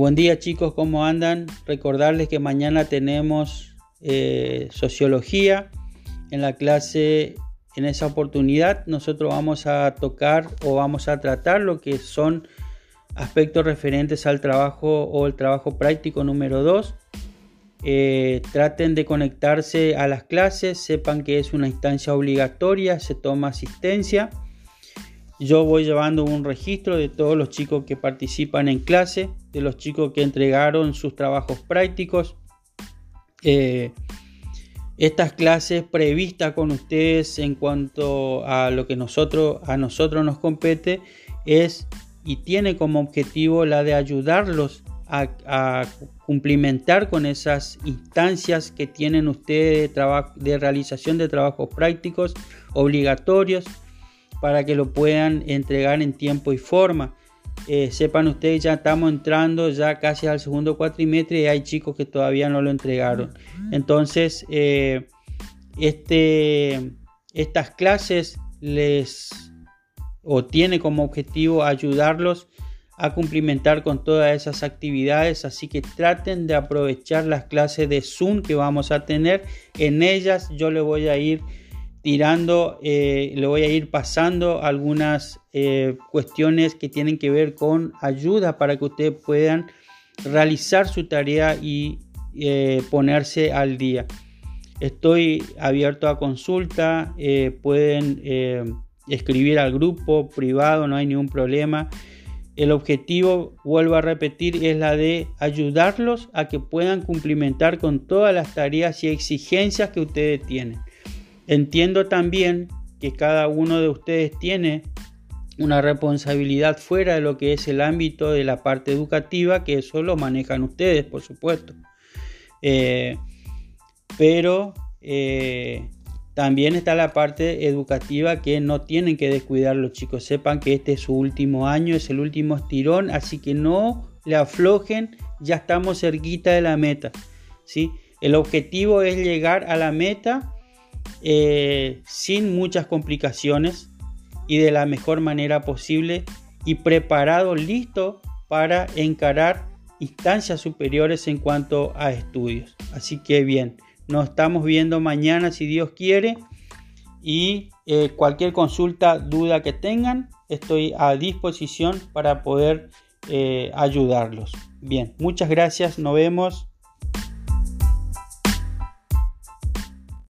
Buen día chicos, ¿cómo andan? Recordarles que mañana tenemos eh, sociología en la clase. En esa oportunidad nosotros vamos a tocar o vamos a tratar lo que son aspectos referentes al trabajo o el trabajo práctico número 2. Eh, traten de conectarse a las clases, sepan que es una instancia obligatoria, se toma asistencia. Yo voy llevando un registro de todos los chicos que participan en clase, de los chicos que entregaron sus trabajos prácticos. Eh, estas clases previstas con ustedes en cuanto a lo que nosotros, a nosotros nos compete es y tiene como objetivo la de ayudarlos a, cumplimentar con esas instancias que tienen ustedes de, de realización de trabajos prácticos obligatorios para que lo puedan entregar en tiempo y forma. Eh, sepan ustedes, ya estamos entrando ya casi al segundo cuatrimestre y hay chicos que todavía no lo entregaron. Entonces, eh, este, estas clases les tiene como objetivo ayudarlos a cumplimentar con todas esas actividades, así que traten de aprovechar las clases de Zoom que vamos a tener. En ellas yo le voy a ir tirando, eh, le voy a ir pasando algunas eh, cuestiones que tienen que ver con ayuda para que ustedes puedan realizar su tarea y eh, ponerse al día. Estoy abierto a consulta, pueden escribir al grupo privado, no hay ningún problema. El objetivo, vuelvo a repetir, es la de ayudarlos a que puedan cumplimentar con todas las tareas y exigencias que ustedes tienen. Entiendo también que cada uno de ustedes tiene una responsabilidad fuera de lo que es el ámbito de la parte educativa, que eso lo manejan ustedes, por supuesto. Eh, pero eh, también está la parte educativa que no tienen que descuidar los chicos. Sepan que este es su último año, es el último estirón, así que no le aflojen, ya estamos cerquita de la meta. ¿sí? El objetivo es llegar a la meta eh, sin muchas complicaciones y de la mejor manera posible y preparado, listo para encarar instancias superiores en cuanto a estudios. Así que bien, nos estamos viendo mañana si Dios quiere y eh, cualquier consulta, duda que tengan, estoy a disposición para poder eh, ayudarlos. Bien, muchas gracias, nos vemos.